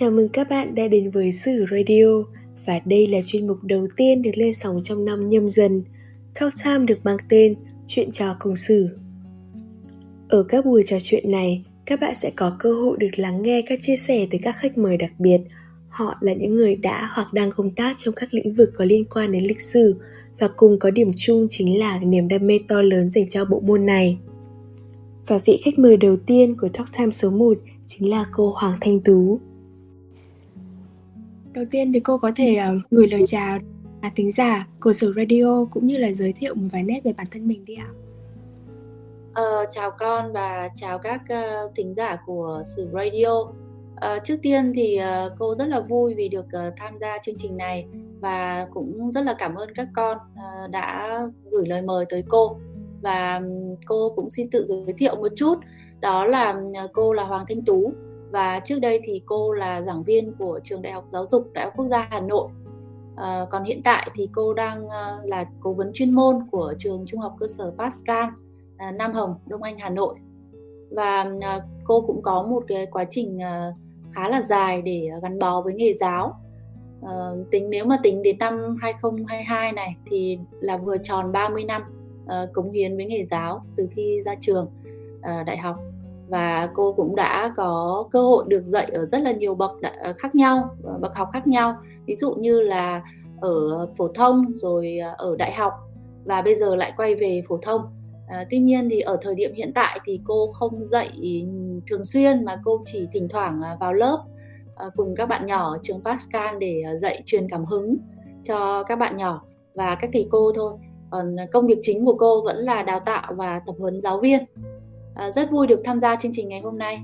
Chào mừng các bạn đã đến với Sử Radio và đây là chuyên mục đầu tiên được lên sóng trong năm nhâm dần. Talk Time được mang tên Chuyện trò công sử. Ở các buổi trò chuyện này, các bạn sẽ có cơ hội được lắng nghe các chia sẻ từ các khách mời đặc biệt. Họ là những người đã hoặc đang công tác trong các lĩnh vực có liên quan đến lịch sử và cùng có điểm chung chính là niềm đam mê to lớn dành cho bộ môn này. Và vị khách mời đầu tiên của Talk Time số 1 chính là cô Hoàng Thanh Tú. Đầu tiên thì cô có thể uh, gửi lời chào là tính giả của Sử Radio cũng như là giới thiệu một vài nét về bản thân mình đi ạ. Ờ, chào con và chào các uh, thính giả của Sử Radio. Uh, trước tiên thì uh, cô rất là vui vì được uh, tham gia chương trình này và cũng rất là cảm ơn các con uh, đã gửi lời mời tới cô và cô cũng xin tự giới thiệu một chút đó là cô là Hoàng Thanh Tú và trước đây thì cô là giảng viên của trường Đại học Giáo dục Đại học Quốc gia Hà Nội. À, còn hiện tại thì cô đang ờ, là cố vấn chuyên môn của trường Trung học cơ sở Pascal ờ, Nam Hồng Đông Anh Hà Nội. Và cô cũng có một cái quá trình khá là dài để gắn bó với nghề giáo. À, tính nếu mà tính đến năm 2022 này thì là vừa tròn 30 năm à, cống hiến với nghề giáo từ khi ra trường à, đại học và cô cũng đã có cơ hội được dạy ở rất là nhiều bậc ờ, khác nhau ờ, bậc học khác nhau. Ví dụ như là ở phổ thông rồi ờ, ở đại học và bây giờ lại quay về phổ thông. À, tuy nhiên thì ở thời điểm hiện tại thì cô không dạy thường xuyên mà cô chỉ thỉnh thoảng vào lớp cùng các bạn nhỏ ở trường Pascal để dạy truyền cảm hứng cho các bạn nhỏ và các thầy cô thôi. Còn công việc chính của cô vẫn là đào tạo và tập huấn giáo viên rất vui được tham gia chương trình ngày hôm nay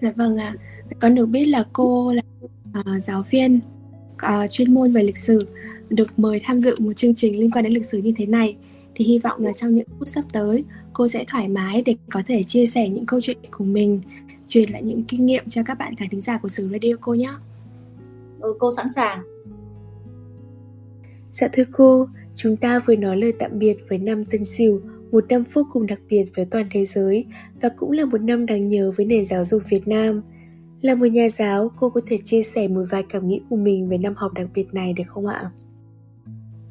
dạ vâng ạ à. con được biết là cô là uh, giáo viên uh, chuyên môn về lịch sử được mời tham dự một chương trình liên quan đến lịch sử như thế này thì hy vọng là trong những phút sắp tới cô sẽ thoải mái để có thể chia sẻ những câu chuyện của mình truyền lại những kinh nghiệm cho các bạn khán thính giả của Sử Radio cô nhé. Ừ, cô sẵn sàng. Dạ thưa cô, chúng ta vừa nói lời tạm biệt với năm Tân Sửu, một năm vô cùng đặc biệt với toàn thế giới và cũng là một năm đáng nhớ với nền giáo dục Việt Nam. Là một nhà giáo, cô có thể chia sẻ một vài cảm nghĩ của mình về năm học đặc biệt này được không ạ?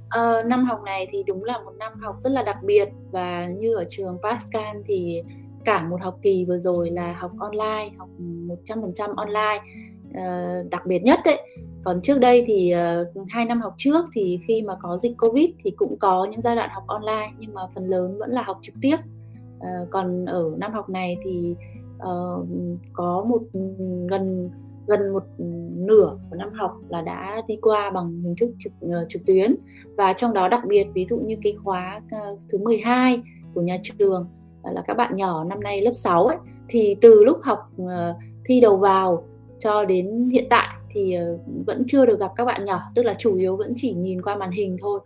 À, năm học này thì đúng là một năm học rất là đặc biệt và như ở trường Pascal thì cả một học kỳ vừa rồi là học online, học 100% online à, đặc biệt nhất đấy còn trước đây thì uh, hai năm học trước thì khi mà có dịch covid thì cũng có những giai đoạn học online nhưng mà phần lớn vẫn là học trực tiếp. Uh, còn ở năm học này thì uh, có một ừ, gần gần một nửa của năm học là đã đi qua bằng hình thức trực uh, trực tuyến. Và trong đó đặc biệt ví dụ như cái khóa uh, thứ 12 của nhà trường uh, là các bạn nhỏ năm nay lớp 6 ấy thì từ lúc học uh, thi đầu vào cho đến hiện tại thì ờ, vẫn chưa được gặp các bạn nhỏ tức là chủ yếu vẫn chỉ nhìn qua màn hình thôi.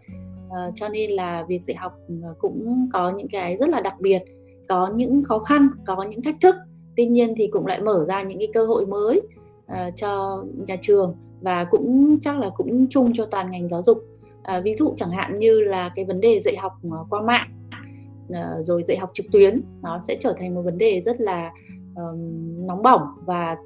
À, cho nên là việc dạy học ừ, cũng có những cái rất là đặc biệt có những khó khăn có những thách thức. Tuy nhiên thì cũng lại mở ra những cái cơ hội mới ờ, cho nhà trường và cũng chắc là cũng chung cho toàn ngành giáo dục. À, ví dụ chẳng hạn như là cái vấn đề dạy học qua mạng rồi dạy học trực tuyến nó sẽ trở thành một vấn đề rất là nóng bỏng và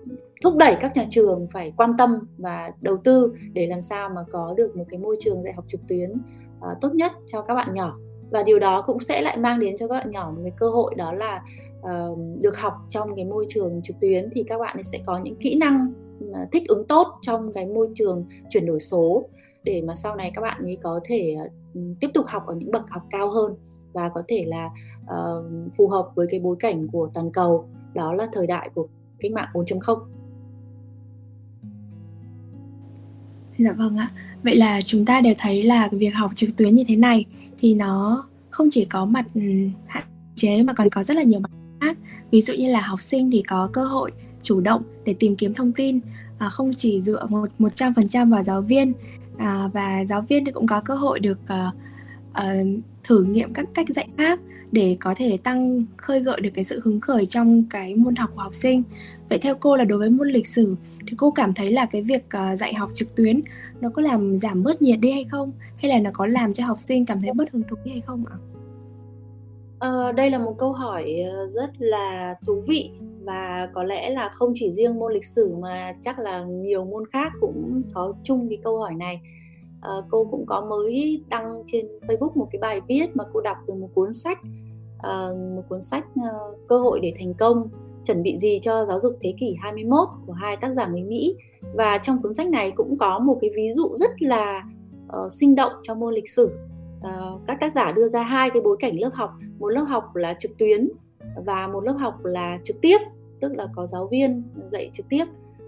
thúc đẩy các nhà trường phải quan tâm và đầu tư để làm sao mà có được một cái môi trường dạy học trực tuyến uh, tốt nhất cho các bạn nhỏ. Và điều đó cũng sẽ lại mang đến cho các bạn nhỏ một cái cơ hội đó là uh, được học trong cái môi trường trực tuyến thì các bạn sẽ có những kỹ năng uh, thích ứng tốt trong cái môi trường chuyển đổi số để mà sau này các bạn ấy có thể uh, tiếp tục học ở những bậc học cao hơn và có thể là uh, phù hợp với cái bối cảnh của toàn cầu đó là thời đại của cách mạng 4.0 Dạ vâng ạ. Vậy là chúng ta đều thấy là việc học trực tuyến như thế này thì nó không chỉ có mặt ừ, hạn chế mà còn có rất là nhiều mặt khác. Ví dụ như là học sinh thì có cơ hội chủ động để tìm kiếm thông tin, à, không chỉ dựa một một trăm phần trăm vào giáo viên à, và giáo viên thì cũng có cơ hội được à, à, thử nghiệm các cách dạy khác để có thể tăng khơi gợi được cái sự hứng khởi trong cái môn học của học sinh. Vậy theo cô là đối với môn lịch sử thì cô cảm thấy là cái việc ờ, dạy học trực tuyến nó có làm giảm bớt nhiệt đi hay không hay là nó có làm cho học sinh cảm thấy bớt hứng thú đi hay không ạ? À, đây là một câu hỏi ờ, rất là thú vị và có lẽ là không chỉ riêng môn lịch sử mà chắc là nhiều môn khác cũng có chung cái câu hỏi này à, cô cũng có mới đăng trên Facebook một cái bài viết mà cô đọc từ một cuốn sách Ờ, một cuốn sách uh, cơ hội để thành công chuẩn bị gì cho giáo dục thế kỷ 21 của hai tác giả người Mỹ. Và trong cuốn sách này cũng có một cái ví dụ rất là uh, sinh động cho môn lịch sử. Uh, các tác giả đưa ra hai cái bối cảnh lớp học một lớp học là trực tuyến và một lớp học là trực tiếp tức là có giáo viên dạy trực tiếp.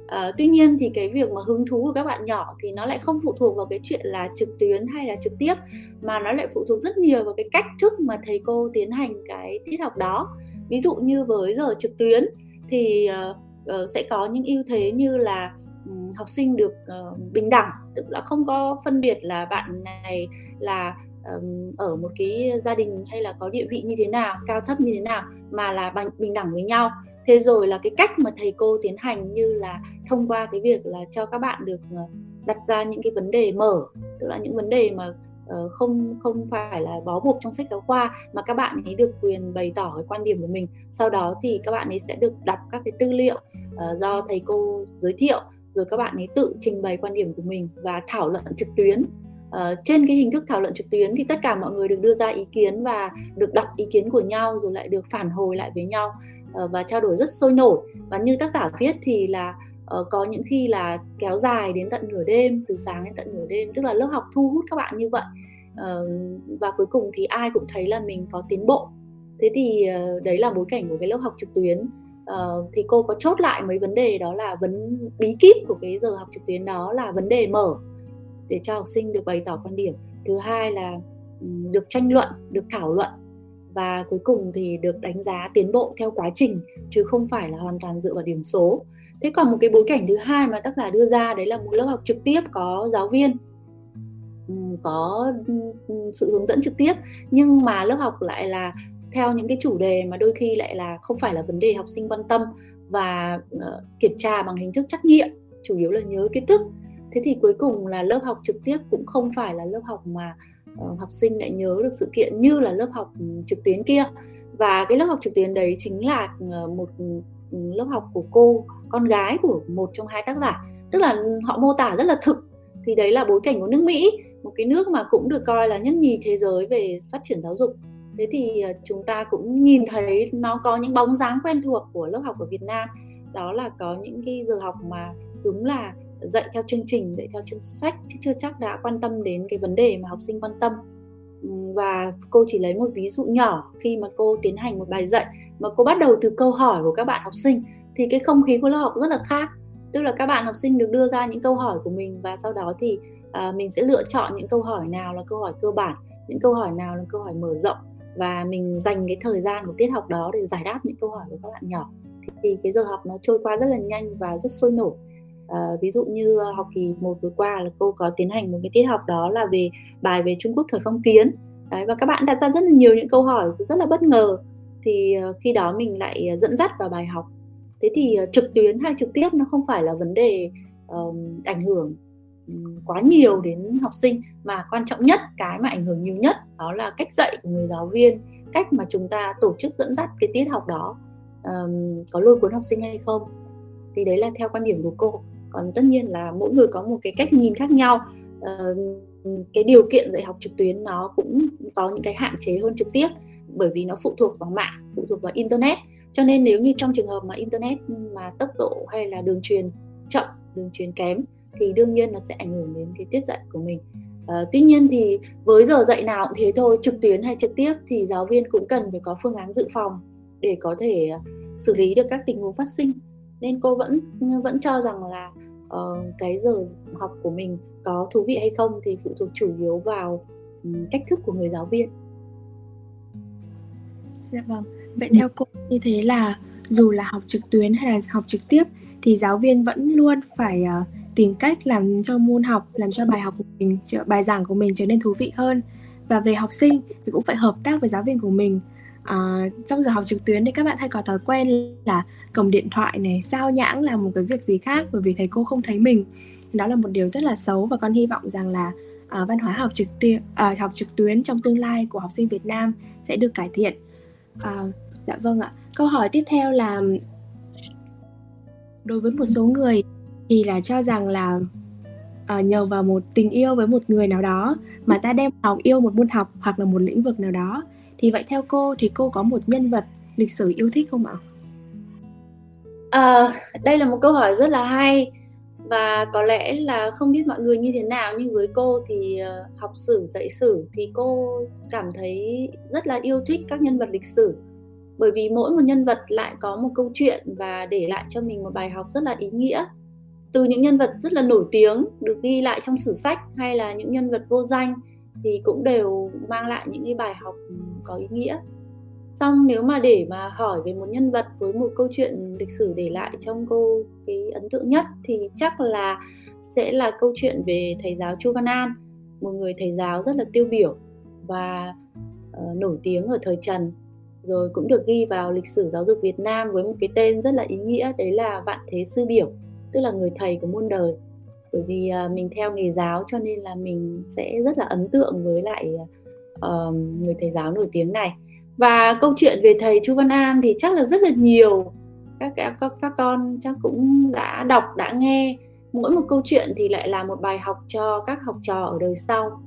À, tuy nhiên thì cái việc mà hứng thú của các bạn nhỏ thì nó lại không phụ thuộc vào cái chuyện là trực tuyến hay là trực tiếp mà nó lại phụ thuộc rất nhiều vào cái cách thức mà thầy cô tiến hành cái tiết học đó. Ví dụ như với giờ trực tuyến thì uh, uh, sẽ có những ưu thế như là um, học sinh được uh, bình đẳng tức là không có phân biệt là bạn này là um, ở một cái gia đình hay là có địa vị như thế nào cao thấp như thế nào mà là bình đẳng với nhau thế rồi là cái cách mà thầy cô tiến hành như là thông qua cái việc là cho các bạn được ờ, đặt ra những cái vấn đề mở tức là những vấn đề mà ờ, không không phải là bó buộc trong sách giáo khoa mà các bạn ấy được quyền bày tỏ cái quan điểm của mình. Sau đó thì các bạn ấy sẽ được đọc các cái tư liệu uh, do thầy cô giới thiệu rồi các bạn ấy tự trình bày quan điểm của mình và thảo luận trực tuyến. Uh, trên cái hình thức thảo luận trực tuyến thì tất cả mọi người được đưa ra ý kiến và được đọc ý kiến của nhau rồi lại được phản hồi lại với nhau. Ờ, và trao đổi rất sôi nổi. Và như tác giả viết thì là uh, có những khi là kéo dài đến tận nửa đêm từ sáng đến tận nửa đêm tức là lớp học thu hút các bạn như vậy. Uh, và cuối cùng thì ai cũng thấy là mình có tiến bộ. Thế thì uh, đấy là bối cảnh của cái lớp học trực tuyến. Uh, thì cô có chốt lại mấy vấn đề đó là vấn bí kíp của cái giờ học trực tuyến đó là vấn đề mở để cho học sinh được bày tỏ quan điểm. Thứ hai là um, được tranh luận được thảo luận và cuối cùng thì được đánh giá tiến bộ theo quá trình chứ không phải là hoàn toàn dựa vào điểm số. Thế còn một cái bối cảnh thứ hai mà tác giả đưa ra đấy là một lớp học trực tiếp có giáo viên. Ừ, có ừ, ừ, sự hướng dẫn trực tiếp nhưng mà lớp học lại là theo những cái chủ đề mà đôi khi lại là không phải là vấn đề học sinh quan tâm và uh, kiểm tra bằng hình thức trắc nghiệm chủ yếu là nhớ kiến thức. Thế thì cuối cùng là lớp học trực tiếp cũng không phải là lớp học mà uh, Ờ, học sinh lại nhớ được sự kiện như là lớp học ừ, trực tuyến kia. Và cái lớp học trực tuyến đấy chính là ờ, một ừ, lớp học của cô, con gái của một trong hai tác giả. Tức là họ mô tả rất là thực. Thì đấy là bối cảnh của nước Mỹ, một cái nước mà cũng được coi là nhất nhì thế giới về phát triển giáo dục. Thế thì ờ, chúng ta cũng nhìn thấy nó có những bóng dáng quen thuộc của lớp học ở Việt Nam. Đó là có những cái giờ học mà đúng là dạy theo chương trình dạy theo chương sách chứ chưa chắc đã quan tâm đến cái vấn đề mà học sinh quan tâm. Và cô chỉ lấy một ví dụ nhỏ khi mà cô tiến hành một bài dạy mà cô bắt đầu từ câu hỏi của các bạn học sinh thì cái không khí của lớp học rất là khác. Tức là các bạn học sinh được đưa ra những câu hỏi của mình và sau đó thì à, mình sẽ lựa chọn những câu hỏi nào là câu hỏi cơ bản những câu hỏi nào là câu hỏi mở rộng và mình dành cái thời gian của tiết học đó để giải đáp những câu hỏi của các bạn nhỏ. Thì, thì cái giờ học nó trôi qua rất là nhanh và rất sôi nổi à, ví dụ như ờ, học kỳ một vừa qua là cô có tiến hành một cái tiết học đó là về bài về Trung Quốc thời phong kiến. Đấy, và các bạn đặt ra rất là nhiều những câu hỏi rất là bất ngờ. Thì ờ, khi đó mình lại dẫn dắt vào bài học. Thế thì trực tuyến hay trực tiếp nó không phải là vấn đề um, ảnh hưởng quá nhiều đến học sinh mà quan trọng nhất cái mà ảnh hưởng nhiều nhất đó là cách dạy của người giáo viên cách mà chúng ta tổ chức dẫn dắt cái tiết học đó um, có lôi cuốn học sinh hay không. Thì đấy là theo quan điểm của cô còn tất nhiên là mỗi người có một cái cách nhìn khác nhau. Uh, cái điều kiện dạy học trực tuyến nó cũng có những cái hạn chế hơn trực tiếp bởi vì nó phụ thuộc vào mạng phụ thuộc vào internet. Cho nên nếu như trong trường hợp mà internet mà tốc độ hay là đường truyền chậm đường truyền kém thì đương nhiên nó sẽ ảnh hưởng đến cái tiết dạy của mình. À, tuy nhiên thì với giờ dạy nào cũng thế thôi trực tuyến hay trực tiếp thì giáo viên cũng cần phải có phương án dự phòng để có thể ờ, xử lý được các tình huống phát sinh nên cô vẫn vẫn cho rằng là uh, cái giờ học của mình có thú vị hay không thì phụ thuộc chủ yếu vào um, cách thức của người giáo viên. Dạ vâng. Vậy theo cô như thế là dù là học trực tuyến hay là học trực tiếp thì giáo viên vẫn luôn phải uh, tìm cách làm cho môn học, làm cho bài học của mình, bài giảng của mình trở nên thú vị hơn. Và về học sinh thì cũng phải hợp tác với giáo viên của mình à, trong giờ học trực tuyến thì các bạn hay có thói quen là cầm điện thoại này sao nhãng làm một cái việc gì khác bởi vì thầy cô không thấy mình. Đó là một điều rất là xấu và con hy vọng rằng là à, văn hóa học trực tuyến à, ờ, học trực tuyến trong tương lai của học sinh Việt Nam sẽ được cải thiện. À, dạ vâng ạ. Câu hỏi tiếp theo là đối với một số người thì là cho rằng là uh, nhờ vào một tình yêu với một người nào đó mà ta đem lòng yêu một môn học hoặc là một lĩnh vực nào đó thì vậy theo cô thì cô có một nhân vật lịch sử yêu thích không ạ? À, đây là một câu hỏi rất là hay và có lẽ là không biết mọi người như thế nào nhưng với cô thì ờ, học sử dạy sử thì cô cảm thấy rất là yêu thích các nhân vật lịch sử bởi vì mỗi một nhân vật lại có một câu chuyện và để lại cho mình một bài học rất là ý nghĩa từ những nhân vật rất là nổi tiếng được ghi lại trong sử sách hay là những nhân vật vô danh thì cũng đều mang lại những cái bài học có ý nghĩa. Xong nếu mà để mà hỏi về một nhân vật với một câu chuyện lịch sử để lại trong cô cái ấn tượng nhất thì chắc là sẽ là câu chuyện về thầy giáo Chu Văn An một người thầy giáo rất là tiêu biểu và uh, nổi tiếng ở thời Trần. Rồi cũng được ghi vào lịch sử giáo dục Việt Nam với một cái tên rất là ý nghĩa đấy là Vạn Thế Sư Biểu tức là người thầy của muôn đời bởi vì uh, mình theo nghề giáo cho nên là mình sẽ rất là ấn tượng với lại uh, người thầy giáo nổi tiếng này. Và câu chuyện về thầy Chu Văn An thì chắc là rất là nhiều. Các các các, các con chắc cũng đã đọc đã nghe. Mỗi một câu chuyện thì lại là một bài học cho các học trò ở đời sau.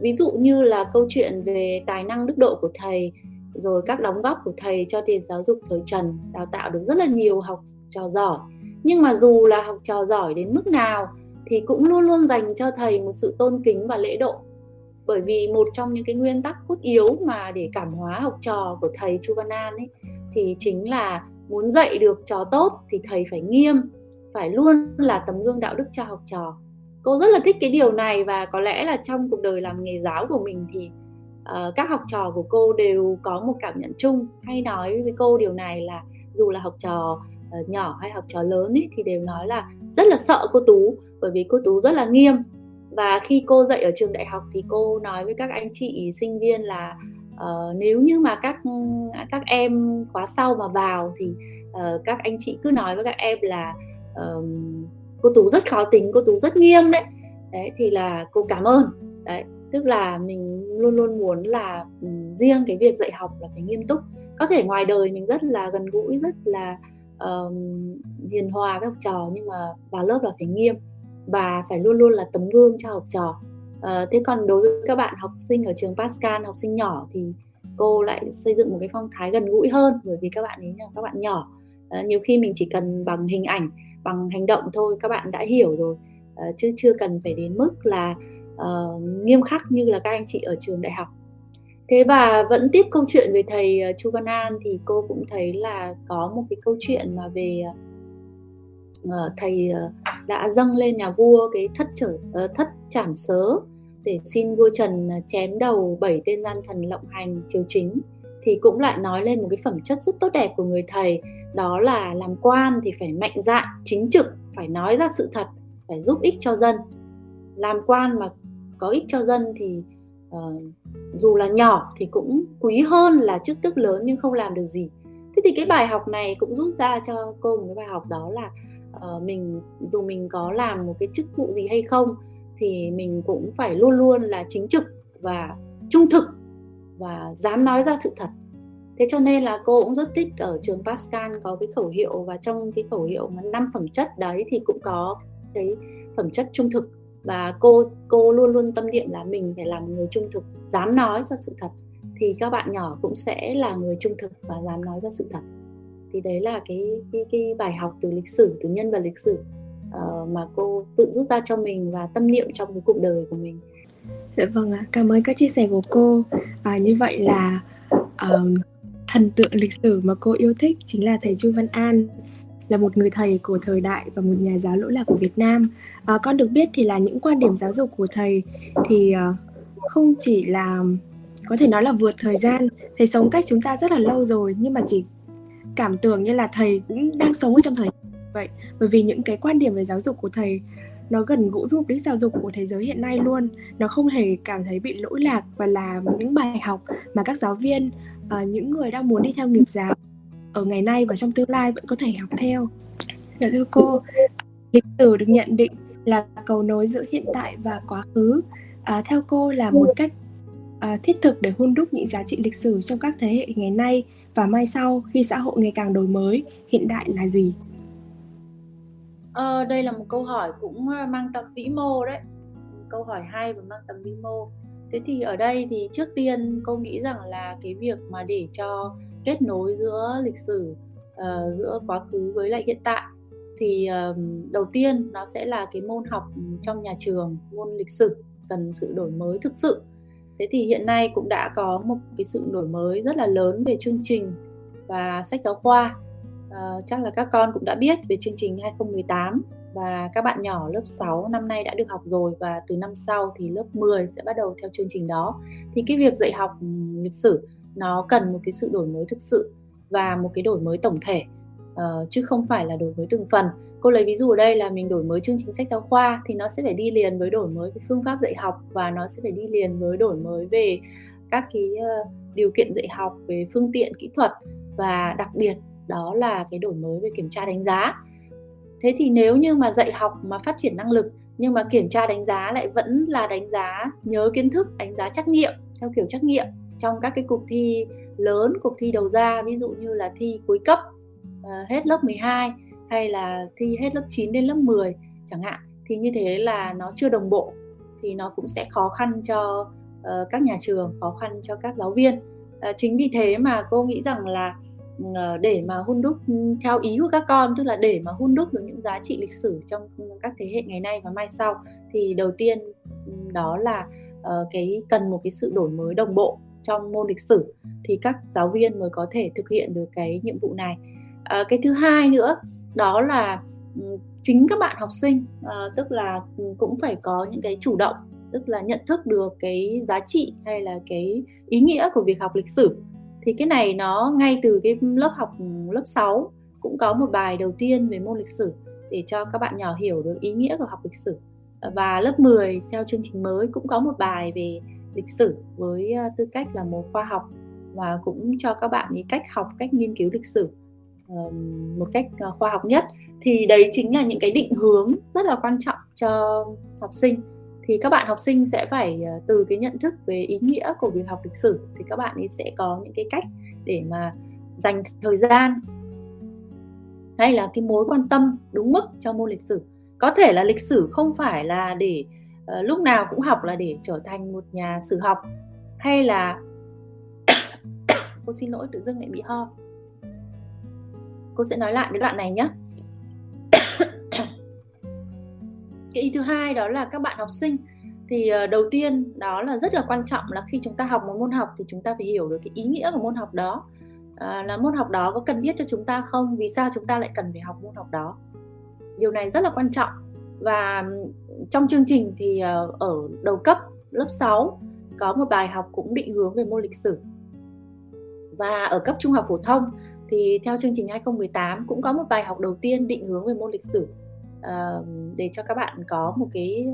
Ví dụ như là câu chuyện về tài năng đức độ của thầy rồi các đóng góp của thầy cho nền giáo dục thời Trần đào tạo được rất là nhiều học trò giỏi. Nhưng mà dù là học trò giỏi đến mức nào thì cũng luôn luôn dành cho thầy một sự tôn kính và lễ độ. Bởi vì một trong những cái nguyên tắc cốt yếu mà để cảm hóa học trò của thầy Chu Văn An ấy thì chính là muốn dạy được trò tốt thì thầy phải nghiêm phải luôn là tấm gương đạo đức cho học trò. Cô rất là thích cái điều này và có lẽ là trong cuộc đời làm nghề giáo của mình thì uh, các học trò của cô đều có một cảm nhận chung. Hay nói với cô điều này là dù là học trò uh, nhỏ hay học trò lớn ấy, thì đều nói là rất là sợ cô tú bởi vì cô tú rất là nghiêm. Và khi cô dạy ở trường đại học thì cô nói với các anh chị sinh viên là uh, nếu như mà các các em khóa sau mà vào thì uh, các anh chị cứ nói với các em là uh, cô tú rất khó tính cô tú rất nghiêm đấy. Đấy thì là cô cảm ơn. Đấy tức là mình luôn luôn muốn là um, riêng cái việc dạy học là phải nghiêm túc. Có thể ngoài đời mình rất là gần gũi rất là um, hiền hòa với học trò nhưng mà vào lớp là phải nghiêm và phải luôn luôn là tấm gương cho học trò. À, thế còn đối với các bạn học sinh ở trường Pascal học sinh nhỏ thì cô lại xây dựng một cái phong thái gần gũi hơn bởi vì các bạn ấy là các bạn nhỏ. À, nhiều khi mình chỉ cần bằng hình ảnh bằng hành động thôi các bạn đã hiểu rồi. À, chứ chưa cần phải đến mức là uh, nghiêm khắc như là các anh chị ở trường đại học. Thế và vẫn tiếp câu chuyện về thầy Chu Văn An thì cô cũng thấy là có một cái câu chuyện mà về uh, thầy uh, đã dâng lên nhà vua cái thất trở uh, thất trảm sớ để xin vua Trần ờ, chém đầu bảy tên gian thần lộng hành triều chính thì cũng lại nói lên một cái phẩm chất rất tốt đẹp của người thầy đó là làm quan thì phải mạnh dạn chính trực phải nói ra sự thật phải giúp ích cho dân. Làm quan mà có ích cho dân thì uh, dù là nhỏ thì cũng quý hơn là chức tước lớn nhưng không làm được gì. Thế thì cái bài học này cũng rút ra cho cô một cái bài học đó là uh, mình dù mình có làm một cái chức vụ gì hay không thì mình cũng phải luôn luôn là chính trực và trung thực và dám nói ra sự thật. Thế cho nên là cô cũng rất thích ở trường Pascal có cái khẩu hiệu và trong cái khẩu hiệu mà năm phẩm chất đấy thì cũng có cái phẩm chất trung thực. Và cô cô luôn luôn tâm niệm là mình phải làm người trung thực dám nói ra sự thật thì các bạn nhỏ cũng sẽ là người trung thực và dám nói ra sự thật thì đấy là cái cái cái bài học từ lịch sử từ nhân vật lịch sử uh, mà cô tự rút ra cho mình và tâm niệm trong cái cuộc đời của mình. Dạ vâng ạ. Cảm ơn các chia sẻ của cô. À, như vậy là um, thần tượng lịch sử mà cô yêu thích chính là thầy Chu Văn An là một người thầy của thời đại và một nhà giáo lỗi lạc của Việt Nam. À, con được biết thì là những quan điểm giáo dục của thầy thì uh, không chỉ là có thể nói là vượt thời gian, thầy sống cách chúng ta rất là lâu rồi nhưng mà chỉ cảm tưởng như là thầy cũng đang sống ở trong thời vậy. Bởi vì những cái quan điểm về giáo dục của thầy nó gần gũi với mục đích giáo dục của thế giới hiện nay luôn. Nó không hề cảm thấy bị lỗi lạc và là những bài học mà các giáo viên uh, những người đang muốn đi theo nghiệp giáo ở ngày nay và trong tương lai vẫn có thể học theo. Dạ thưa cô lịch sử được nhận định là cầu nối giữa hiện tại và quá khứ. À, theo cô là một cách à, thiết thực để hôn đúc những giá trị lịch sử trong các thế hệ ngày nay và mai sau khi xã hội ngày càng đổi mới hiện đại là gì? À, đây là một câu hỏi cũng ờ, mang tầm vĩ mô đấy. Câu hỏi hay và mang tầm vĩ mô. Thế thì ở đây thì trước tiên cô nghĩ rằng là cái việc mà để cho kết nối giữa lịch sử uh, giữa quá khứ với lại hiện tại thì um, đầu tiên nó sẽ là cái môn học trong nhà trường môn lịch sử cần sự đổi mới thực sự thế thì hiện nay cũng đã có một cái sự đổi mới rất là lớn về chương trình và sách giáo khoa. À, chắc là các con cũng đã biết về chương trình 2018 và các bạn nhỏ lớp 6 năm nay đã được học rồi và từ năm sau thì lớp 10 sẽ bắt đầu theo chương trình đó. Thì cái việc dạy học lịch sử nó cần một cái sự đổi mới thực sự và một cái đổi mới tổng thể uh, chứ không phải là đổi mới từng phần cô lấy ví dụ ở đây là mình đổi mới chương trình sách giáo khoa thì nó sẽ phải đi liền với đổi mới về phương pháp dạy học và nó sẽ phải đi liền với đổi mới về các cái ờ, điều kiện dạy học, về phương tiện, kỹ thuật và đặc biệt đó là cái đổi mới về kiểm tra đánh giá. Thế thì nếu như mà dạy học mà phát triển năng lực nhưng mà kiểm tra đánh giá lại vẫn là đánh giá nhớ kiến thức, đánh giá trắc nghiệm theo kiểu trắc nghiệm trong các cái cuộc thi lớn, cuộc thi đầu ra, ví dụ như là thi cuối cấp ờ, hết lớp 12 hay là thi hết lớp 9 đến lớp 10 chẳng hạn thì như thế là nó chưa đồng bộ thì nó cũng sẽ khó khăn cho uh, các nhà trường khó khăn cho các giáo viên. Uh, chính vì thế mà cô nghĩ rằng là uh, để mà hun đúc theo ý của các con tức là để mà hun đúc được những giá trị lịch sử trong các thế hệ ngày nay và mai sau thì đầu tiên đó là uh, cái cần một cái sự đổi mới đồng bộ trong môn lịch sử thì các giáo viên mới có thể thực hiện được cái nhiệm vụ này. Uh, cái thứ hai nữa đó là ừ, chính các bạn học sinh uh, tức là cũng phải có những cái chủ động tức là nhận thức được cái giá trị hay là cái ý nghĩa của việc học lịch sử. Thì cái này nó ngay từ cái lớp học ừ, lớp 6 cũng có một bài đầu tiên về môn lịch sử để cho các bạn nhỏ hiểu được ý nghĩa của học lịch sử. Và lớp 10 theo chương trình mới cũng có một bài về lịch sử với ờ, tư cách là một khoa học và cũng cho các bạn ý cách học cách nghiên cứu lịch sử một cách ờ, khoa học nhất thì đấy chính là những cái định hướng rất là quan trọng cho học sinh. Thì các bạn học sinh sẽ phải ờ, từ cái nhận thức về ý nghĩa của việc học lịch sử thì các bạn ấy sẽ có những cái cách để mà dành thời gian hay là cái mối quan tâm đúng mức cho môn lịch sử. Có thể là lịch sử không phải là để uh, lúc nào cũng học là để trở thành một nhà sử học hay là cô xin lỗi tự dưng lại bị ho cô sẽ nói lại với đoạn này nhé. Cái ý thứ hai đó là các bạn học sinh thì ờ, đầu tiên đó là rất là quan trọng là khi chúng ta học một môn học thì chúng ta phải hiểu được cái ý nghĩa của môn học đó. À, là môn học đó có cần thiết cho chúng ta không? Vì sao chúng ta lại cần phải học môn học đó? Điều này rất là quan trọng. Và trong chương trình thì ờ, ở đầu cấp lớp 6 có một bài học cũng định hướng về môn lịch sử. Và ở cấp trung học phổ thông thì theo chương trình 2018 cũng có một bài học đầu tiên định hướng về môn lịch sử. Uh, để cho các bạn có một cái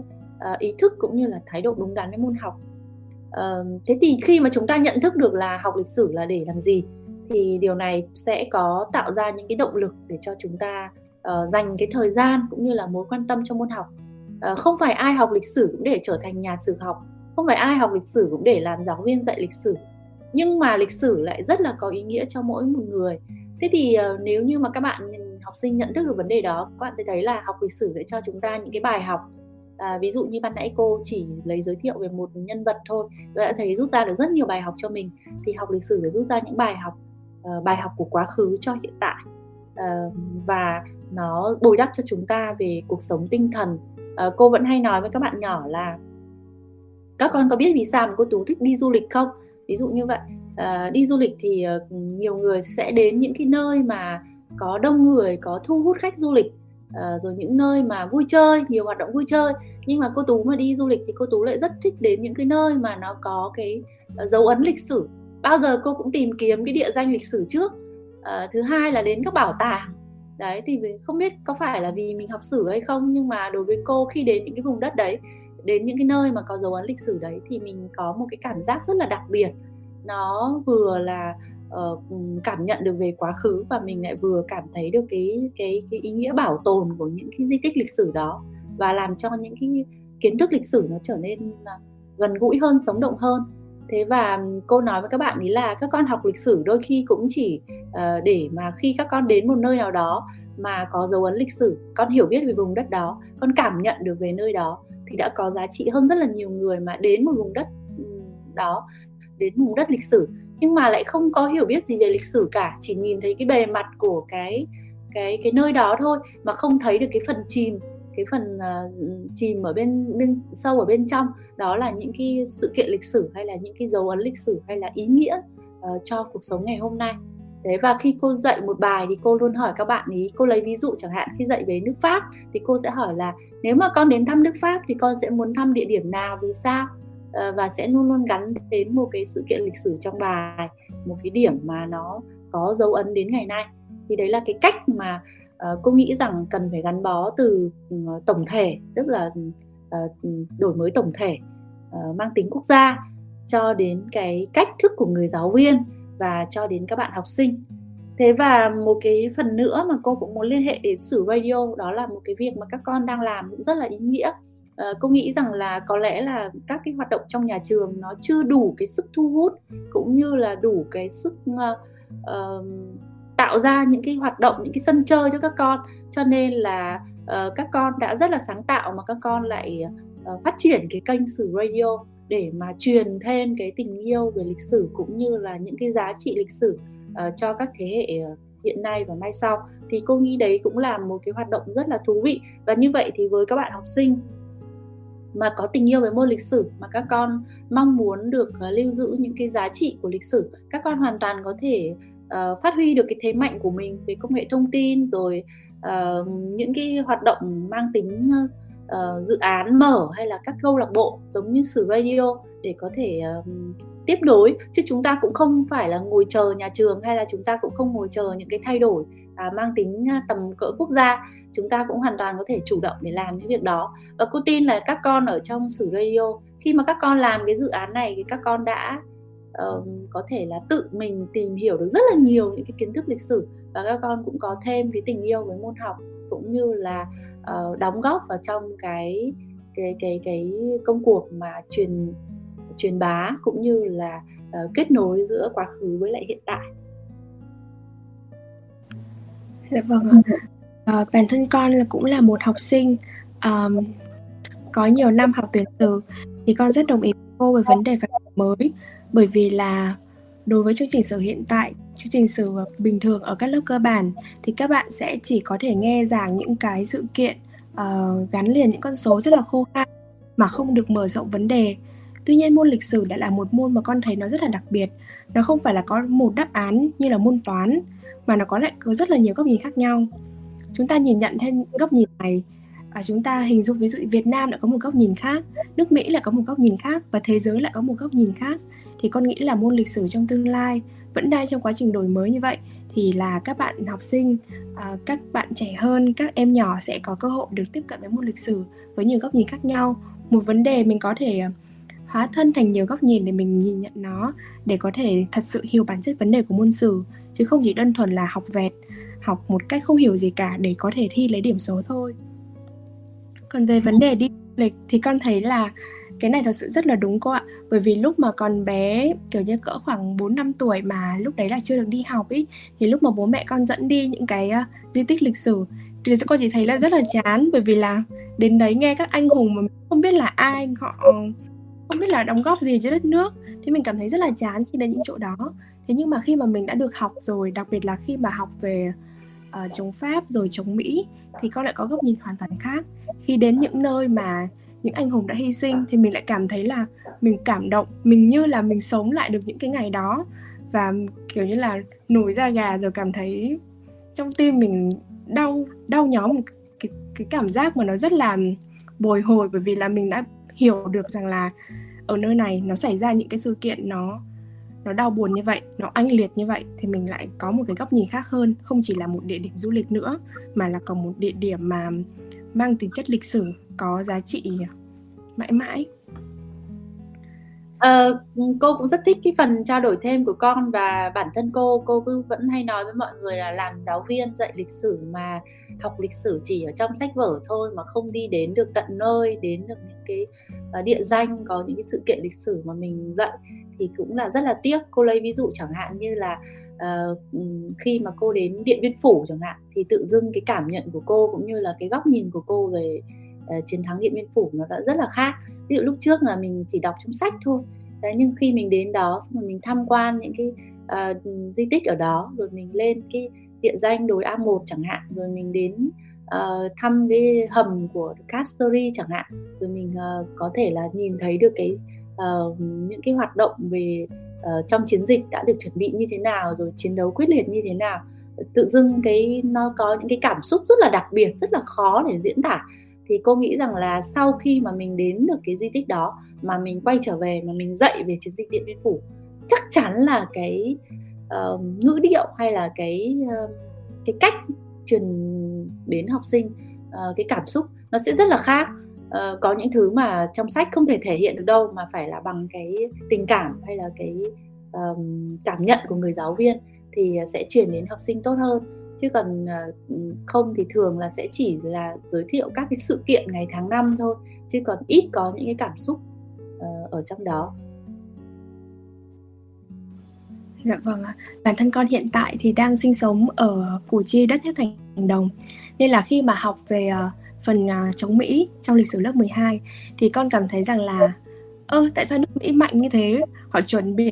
uh, ý thức cũng như là thái độ đúng đắn với môn học. Uh, thế thì khi mà chúng ta nhận thức được là học lịch sử là để làm gì thì điều này sẽ có tạo ra những cái động lực để cho chúng ta uh, dành cái thời gian cũng như là mối quan tâm cho môn học. Uh, không phải ai học lịch sử cũng để trở thành nhà sử học không phải ai học lịch sử cũng để làm giáo viên dạy lịch sử nhưng mà lịch sử lại rất là có ý nghĩa cho mỗi một người. Thế thì uh, nếu như mà các bạn ừ, học sinh nhận thức được vấn đề đó các bạn sẽ thấy là học lịch sử sẽ cho chúng ta những cái bài học. À, ví dụ như ban nãy cô chỉ lấy giới thiệu về một nhân vật thôi và đã thấy rút ra được rất nhiều bài học cho mình thì học lịch sử để rút ra những bài học uh, bài học của quá khứ cho hiện tại. Uh, và nó bồi đắp cho chúng ta về cuộc sống tinh thần. Uh, cô vẫn hay nói với các bạn nhỏ là các con có biết vì sao mà cô tú thích đi du lịch không? Ví dụ như vậy. À, đi du lịch thì uh, nhiều người sẽ đến những cái nơi mà có đông người có thu hút khách du lịch uh, rồi những nơi mà vui chơi nhiều hoạt động vui chơi. Nhưng mà cô tú mà đi du lịch thì cô tú lại rất thích đến những cái nơi mà nó có cái uh, dấu ấn lịch sử. Bao giờ cô cũng tìm kiếm cái địa danh lịch sử trước. Uh, thứ hai là đến các bảo tàng. Đấy thì không biết có phải là vì mình học sử hay không nhưng mà đối với cô khi đến những cái vùng đất đấy đến những cái nơi mà có dấu ấn lịch sử đấy thì mình có một cái cảm giác rất là đặc biệt. Nó vừa là uh, cảm nhận được về quá khứ và mình lại vừa cảm thấy được cái cái cái ý nghĩa bảo tồn của những cái di tích lịch sử đó và làm cho những cái kiến thức lịch sử nó trở nên à, gần gũi hơn sống động hơn. Thế và cô nói với các bạn ý là các con học lịch sử đôi khi cũng chỉ uh, để mà khi các con đến một nơi nào đó mà có dấu ấn lịch sử con hiểu biết về vùng đất đó con cảm nhận được về nơi đó thì đã có giá trị hơn rất là nhiều người mà đến một vùng đất ừ, đó đến vùng đất lịch sử. Nhưng mà lại không có hiểu biết gì về lịch sử cả chỉ nhìn thấy cái bề mặt của cái cái cái nơi đó thôi mà không thấy được cái phần chìm cái phần uh, chìm ở bên bên sâu ở bên trong. Đó là những cái sự kiện lịch sử hay là những cái dấu ấn lịch sử hay là ý nghĩa uh, cho cuộc sống ngày hôm nay. Thế và khi cô dạy một bài thì cô luôn hỏi các bạn ý, cô lấy ví dụ chẳng hạn khi dạy về nước Pháp thì cô sẽ hỏi là nếu mà con đến thăm nước Pháp thì con sẽ muốn thăm địa điểm nào vì sao? Ờ, và sẽ luôn luôn gắn đến một cái sự kiện lịch sử trong bài, một cái điểm mà nó có dấu ấn đến ngày nay. Thì đấy là cái cách mà uh, cô nghĩ rằng cần phải gắn bó từ uh, tổng thể, tức là uh, đổi mới tổng thể uh, mang tính quốc gia cho đến cái cách thức của người giáo viên và cho đến các bạn học sinh. Thế và một cái phần nữa mà cô cũng muốn liên hệ đến sử radio đó là một cái việc mà các con đang làm cũng rất là ý nghĩa. À, cô nghĩ rằng là có lẽ là các cái hoạt động trong nhà trường nó chưa đủ cái sức thu hút cũng như là đủ cái sức uh, uh, tạo ra những cái hoạt động những cái sân chơi cho các con. Cho nên là uh, các con đã rất là sáng tạo mà các con lại uh, phát triển cái kênh sử radio để mà truyền thêm cái tình yêu về lịch sử cũng như là những cái giá trị lịch sử uh, cho các thế hệ uh, hiện nay và mai sau. Thì cô nghĩ đấy cũng là một cái hoạt động rất là thú vị. Và như vậy thì với các bạn học sinh mà có tình yêu với môn lịch sử mà các con mong muốn được uh, lưu giữ những cái giá trị của lịch sử các con hoàn toàn có thể uh, phát huy được cái thế mạnh của mình về công nghệ thông tin rồi uh, những cái hoạt động mang tính uh, uh, dự án mở hay là các câu lạc bộ giống như sử radio để có thể um, tiếp nối. Chứ chúng ta cũng không phải là ngồi chờ nhà trường hay là chúng ta cũng không ngồi chờ những cái thay đổi à, mang tính à, tầm cỡ quốc gia. Chúng ta cũng hoàn toàn có thể chủ động để làm những việc đó. Và cô tin là các con ở trong sử radio khi mà các con làm cái dự án này thì các con đã uh, có thể là tự mình tìm hiểu được rất là nhiều những cái kiến thức lịch sử và các con cũng có thêm cái tình yêu với môn học cũng như là uh, đóng góp vào trong cái cái cái cái công cuộc mà truyền truyền bá cũng như là uh, kết nối giữa quá khứ với lại hiện tại. Dạ vâng ạ. Uh, bản thân con là cũng là một học sinh um, có nhiều năm học tuyển sử thì con rất đồng ý với cô về vấn đề phải mới bởi vì là đối với chương trình sử hiện tại chương trình sử bình thường ở các lớp cơ bản thì các bạn sẽ chỉ có thể nghe giảng những cái sự kiện uh, gắn liền những con số rất là khô khan mà không được mở rộng vấn đề. Tuy nhiên môn lịch sử đã là một môn mà con thấy nó rất là đặc biệt. Nó không phải là có một đáp án như là môn toán mà nó có lại có rất là nhiều góc nhìn khác nhau. Chúng ta nhìn nhận thêm góc nhìn này à, chúng ta hình dung ví dụ Việt Nam đã có một góc nhìn khác nước Mỹ lại có một góc nhìn khác và thế giới lại có một góc nhìn khác thì con nghĩ là môn lịch sử trong tương lai vẫn đang trong quá trình đổi mới như vậy. Thì là các bạn học sinh à, các bạn trẻ hơn các em nhỏ sẽ có cơ hội được tiếp cận với môn lịch sử với nhiều góc nhìn khác nhau. Một vấn đề mình có thể à, hóa thân thành nhiều góc nhìn để mình nhìn nhận nó để có thể thật sự hiểu bản chất vấn đề của môn sử chứ không chỉ đơn thuần là học vẹt học một cách không hiểu gì cả để có thể thi lấy điểm số thôi. Còn về vấn đề đi lịch thì con thấy là cái này thật sự rất là đúng cô ạ. Bởi vì lúc mà còn bé kiểu như cỡ khoảng 4 năm tuổi mà lúc đấy là chưa được đi học ý thì lúc mà bố mẹ con dẫn đi những cái uh, di tích lịch sử thì con chỉ thấy là rất là chán. Bởi vì là đến đấy nghe các anh hùng mà không biết là ai họ không biết là đóng góp gì cho đất nước thì mình cảm thấy rất là chán khi đến những chỗ đó. Thế nhưng mà khi mà mình đã được học rồi đặc biệt là khi mà học về uh, chống pháp rồi chống mỹ thì con lại có góc nhìn hoàn toàn khác. Khi đến những nơi mà những anh hùng đã hy sinh thì mình lại cảm thấy là mình cảm động, mình như là mình sống lại được những cái ngày đó. Và, kiểu như là, nổi da gà rồi cảm thấy trong tim mình đau đau nhóm cái cái cảm giác mà nó rất là bồi hồi, bởi vì là mình đã hiểu được rằng là ở nơi này nó xảy ra những cái sự kiện nó nó đau buồn như vậy, nó anh liệt như vậy thì mình lại có một cái góc nhìn khác hơn. Không chỉ là một địa điểm du lịch nữa, mà là còn một địa điểm mà mang tính chất lịch sử có giá trị mãi mãi. Ờ, cô cũng rất thích cái phần trao đổi thêm của con và bản thân cô. Cô cứ vẫn hay nói với mọi người là làm giáo viên dạy lịch sử mà học lịch sử chỉ ở trong sách vở thôi mà không đi đến được tận nơi đến được những cái uh, địa danh có những cái sự kiện lịch sử mà mình dạy thì cũng là rất là tiếc. Cô lấy ví dụ chẳng hạn như là uh, khi mà cô đến điện biên phủ chẳng hạn thì tự dưng cái cảm nhận của cô cũng như là cái góc nhìn của cô về uh, chiến thắng điện biên phủ nó đã rất là khác. Ví dụ lúc trước là mình chỉ đọc trong sách thôi Đấy, nhưng khi mình đến đó xong rồi mình tham quan những cái uh, di tích ở đó rồi mình lên cái địa danh đồi A1 chẳng hạn rồi mình đến uh, thăm cái hầm của Castory chẳng hạn rồi mình uh, có thể là nhìn thấy được cái uh, những cái hoạt động về uh, trong chiến dịch đã được chuẩn bị như thế nào rồi chiến đấu quyết liệt như thế nào. Tự dưng cái nó có những cái cảm xúc rất là đặc biệt rất là khó để diễn tả. Thì cô nghĩ rằng là sau khi mà mình đến được cái di tích đó mà mình quay trở về mà mình dạy về chiến dịch điện biên phủ chắc chắn là cái uh, ngữ điệu hay là cái uh, cái cách truyền đến học sinh uh, cái cảm xúc nó sẽ rất là khác uh, có những thứ mà trong sách không thể thể hiện được đâu mà phải là bằng cái tình cảm hay là cái um, cảm nhận của người giáo viên thì ờ, sẽ truyền đến học sinh tốt hơn chứ còn uh, không thì thường là sẽ chỉ là giới thiệu các cái sự kiện ngày tháng năm thôi chứ còn ít có những cái cảm xúc uh, ở trong đó Dạ vâng ạ. Bản thân con hiện tại thì đang sinh sống ở Củ Chi đất nước thành đồng. Nên là khi mà học về uh, phần uh, chống Mỹ trong lịch sử lớp 12 thì con cảm thấy rằng là ơ tại sao nước Mỹ mạnh như thế? Họ chuẩn bị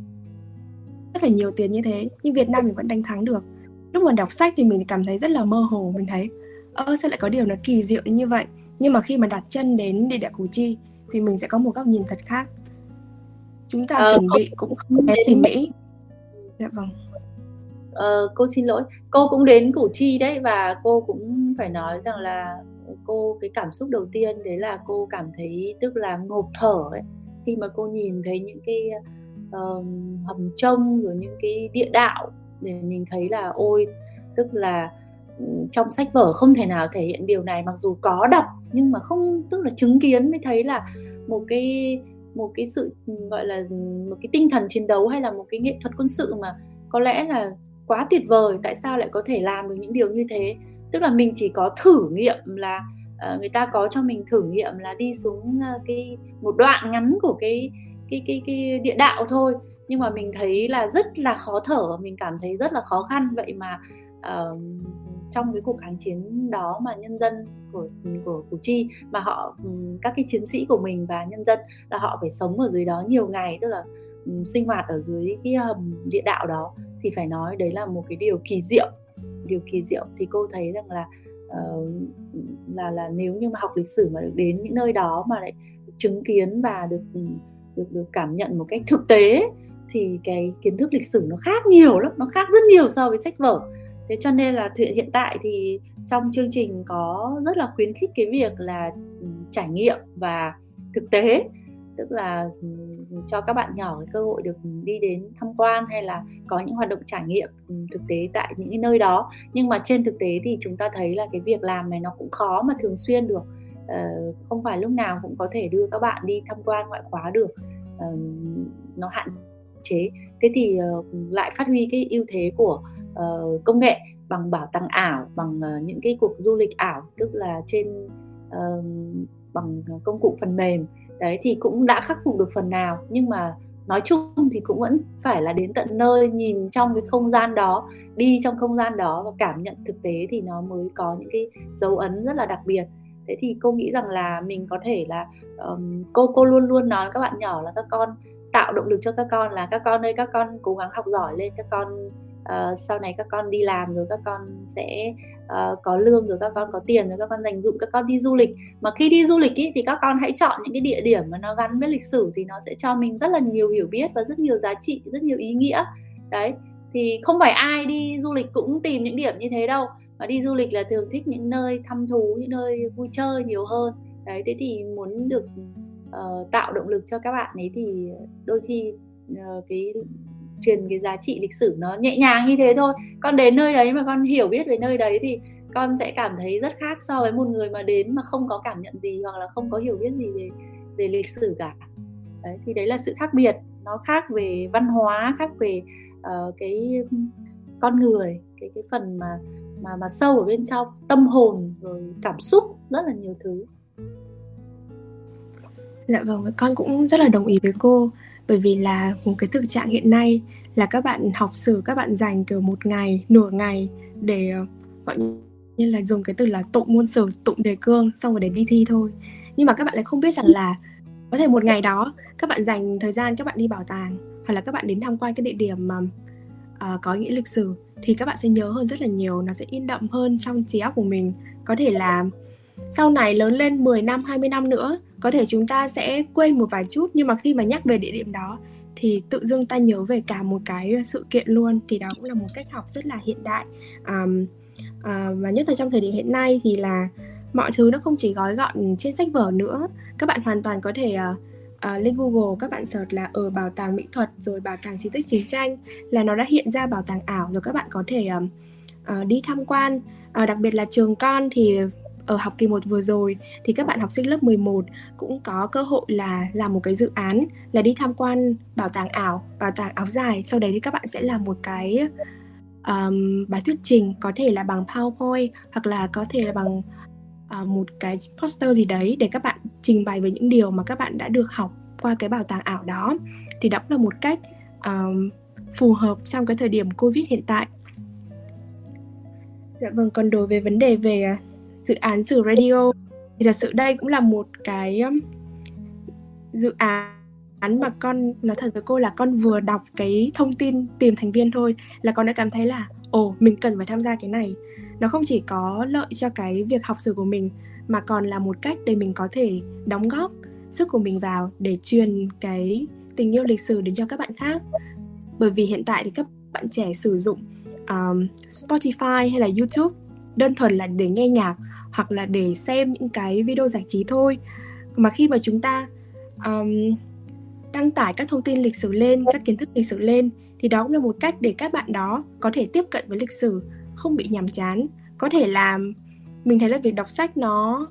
rất là nhiều tiền như thế nhưng Việt Nam mình vẫn đánh thắng được. Lúc mà đọc sách thì mình cảm thấy rất là mơ hồ, mình thấy ơ sao lại có điều nó kỳ diệu như vậy. Nhưng mà khi mà đặt chân đến địa đạo Củ Chi thì mình sẽ có một góc nhìn thật khác. Chúng ta ờ, chuẩn bị cũng không kém gì Mỹ Dạ vâng. Ờ, cô xin lỗi, cô cũng đến Củ Chi đấy và cô cũng phải nói rằng là cô cái cảm xúc đầu tiên đấy là cô cảm thấy tức là ngộp thở ấy. Khi mà cô nhìn thấy những cái uh, hầm trông rồi những cái địa đạo để mình thấy là ôi tức là ừ, trong sách vở không thể nào thể hiện điều này mặc dù có đọc nhưng mà không tức là chứng kiến mới thấy là một cái một cái sự ừ, gọi là một cái tinh thần chiến đấu hay là một cái nghệ thuật quân sự mà có lẽ là quá tuyệt vời tại sao lại có thể làm được những điều như thế? Tức là mình chỉ có thử nghiệm là uh, người ta có cho mình thử nghiệm là đi xuống uh, cái một đoạn ngắn của cái cái cái cái địa đạo thôi. Nhưng mà mình thấy là rất là khó thở mình cảm thấy rất là khó khăn. Vậy mà uh, trong cái cuộc kháng chiến đó mà nhân dân của của Củ Chi mà họ các cái chiến sĩ của mình và nhân dân là họ phải sống ở dưới đó nhiều ngày tức là sinh hoạt ở dưới cái hầm địa đạo đó thì phải nói đấy là một cái điều kỳ diệu điều kỳ diệu thì cô thấy rằng là uh, là là nếu như mà học lịch sử mà được đến những nơi đó mà lại chứng kiến và được ừ, được được cảm nhận một cách thực tế thì cái kiến thức lịch sử nó khác nhiều lắm nó khác rất nhiều so với sách vở. Thế cho nên là hiện tại thì trong chương trình có rất là khuyến khích cái việc là ừ, trải nghiệm và thực tế tức là ừ, cho các bạn nhỏ cái cơ hội được đi đến tham quan hay là có những hoạt động trải nghiệm ừ, thực tế tại những cái nơi đó. Nhưng mà trên thực tế thì chúng ta thấy là cái việc làm này nó cũng khó mà thường xuyên được. Ờ, không phải lúc nào cũng có thể đưa các bạn đi tham quan ngoại khóa được. Ờ, nó hạn chế. Thế thì ờ, lại phát huy cái ưu thế của công nghệ bằng bảo tàng ảo, bằng những cái cuộc du lịch ảo, tức là trên bằng công cụ phần mềm đấy thì cũng đã khắc phục được phần nào nhưng mà nói chung thì cũng vẫn phải là đến tận nơi nhìn trong cái không gian đó đi trong không gian đó và cảm nhận thực tế thì nó mới có những cái dấu ấn rất là đặc biệt. Thế thì cô nghĩ rằng là mình có thể là um, cô cô luôn luôn nói các bạn nhỏ là các con tạo động lực cho các con là các con ơi các con cố gắng học giỏi lên các con uh, sau này các con đi làm rồi các con sẽ uh, có lương rồi các con có tiền rồi các con dành dụm các con đi du lịch. Mà khi đi du lịch ý, thì các con hãy chọn những cái địa điểm mà nó gắn với lịch sử thì nó sẽ cho mình rất là nhiều hiểu biết và rất nhiều giá trị rất nhiều ý nghĩa. Đấy thì không phải ai đi du lịch cũng tìm những điểm như thế đâu. Mà đi du lịch là thường thích những nơi thăm thú những nơi vui chơi nhiều hơn. Đấy thế thì muốn được uh, tạo động lực cho các bạn ấy thì đôi khi uh, cái truyền cái giá trị lịch sử nó nhẹ nhàng như thế thôi. Con đến nơi đấy mà con hiểu biết về nơi đấy thì con sẽ cảm thấy rất khác so với một người mà đến mà không có cảm nhận gì hoặc là không có hiểu biết gì về về lịch sử cả. Đấy, thì đấy là sự khác biệt. Nó khác về văn hóa khác về uh, cái con người cái cái phần mà mà mà sâu ở bên trong tâm hồn rồi cảm xúc rất là nhiều thứ. Dạ vâng con cũng rất là đồng ý với cô bởi vì là một cái thực trạng hiện nay là các bạn học sử các bạn dành kiểu một ngày nửa ngày để ờ, gọi như là dùng cái từ là tụng môn sử tụng đề cương xong rồi để đi thi thôi. Nhưng mà các bạn lại không biết rằng là có thể một ngày đó các bạn dành thời gian các bạn đi bảo tàng hoặc là các bạn đến tham quan cái địa điểm mà uh, có nghĩa lịch sử thì các bạn sẽ nhớ hơn rất là nhiều nó sẽ in đậm hơn trong trí óc của mình. Có thể là sau này lớn lên 10 năm 20 năm nữa có thể chúng ta sẽ quên một vài chút nhưng mà khi mà nhắc về địa điểm đó thì tự dưng ta nhớ về cả một cái sự kiện luôn. Thì đó cũng là một cách học rất là hiện đại. Um, uh, và nhất là trong thời điểm hiện nay thì là mọi thứ nó không chỉ gói gọn trên sách vở nữa. Các bạn hoàn toàn có thể uh, uh, lên Google các bạn search là ở bảo tàng mỹ thuật rồi bảo tàng di tích chiến tranh là nó đã hiện ra bảo tàng ảo rồi các bạn có thể uh, uh, đi tham quan. Uh, đặc biệt là trường con thì ở học kỳ 1 vừa rồi thì các bạn học sinh lớp 11 cũng có cơ hội là làm một cái dự án là đi tham quan bảo tàng ảo, bảo tàng áo dài. Sau đấy thì các bạn sẽ làm một cái um, bài thuyết trình có thể là bằng PowerPoint hoặc là có thể là bằng uh, một cái poster gì đấy để các bạn trình bày về những điều mà các bạn đã được học qua cái bảo tàng ảo đó. Thì đó là một cách um, phù hợp trong cái thời điểm Covid hiện tại. Dạ vâng, còn đối với vấn đề về dự án sử radio. Thì thật sự đây cũng là một cái um, dự án mà con nói thật với cô là con vừa đọc cái thông tin tìm thành viên thôi là con đã cảm thấy là ồ mình cần phải tham gia cái này. Nó không chỉ có lợi cho cái việc học sử của mình mà còn là một cách để mình có thể đóng góp sức của mình vào để truyền cái tình yêu lịch sử đến cho các bạn khác. Bởi vì hiện tại thì các bạn trẻ sử dụng um, Spotify hay là YouTube đơn thuần là để nghe nhạc hoặc là để xem những cái video giải trí thôi. Mà khi mà chúng ta um, đăng tải các thông tin lịch sử lên các kiến thức lịch sử lên thì đó cũng là một cách để các bạn đó có thể tiếp cận với lịch sử không bị nhàm chán. Có thể làm mình thấy là việc đọc sách nó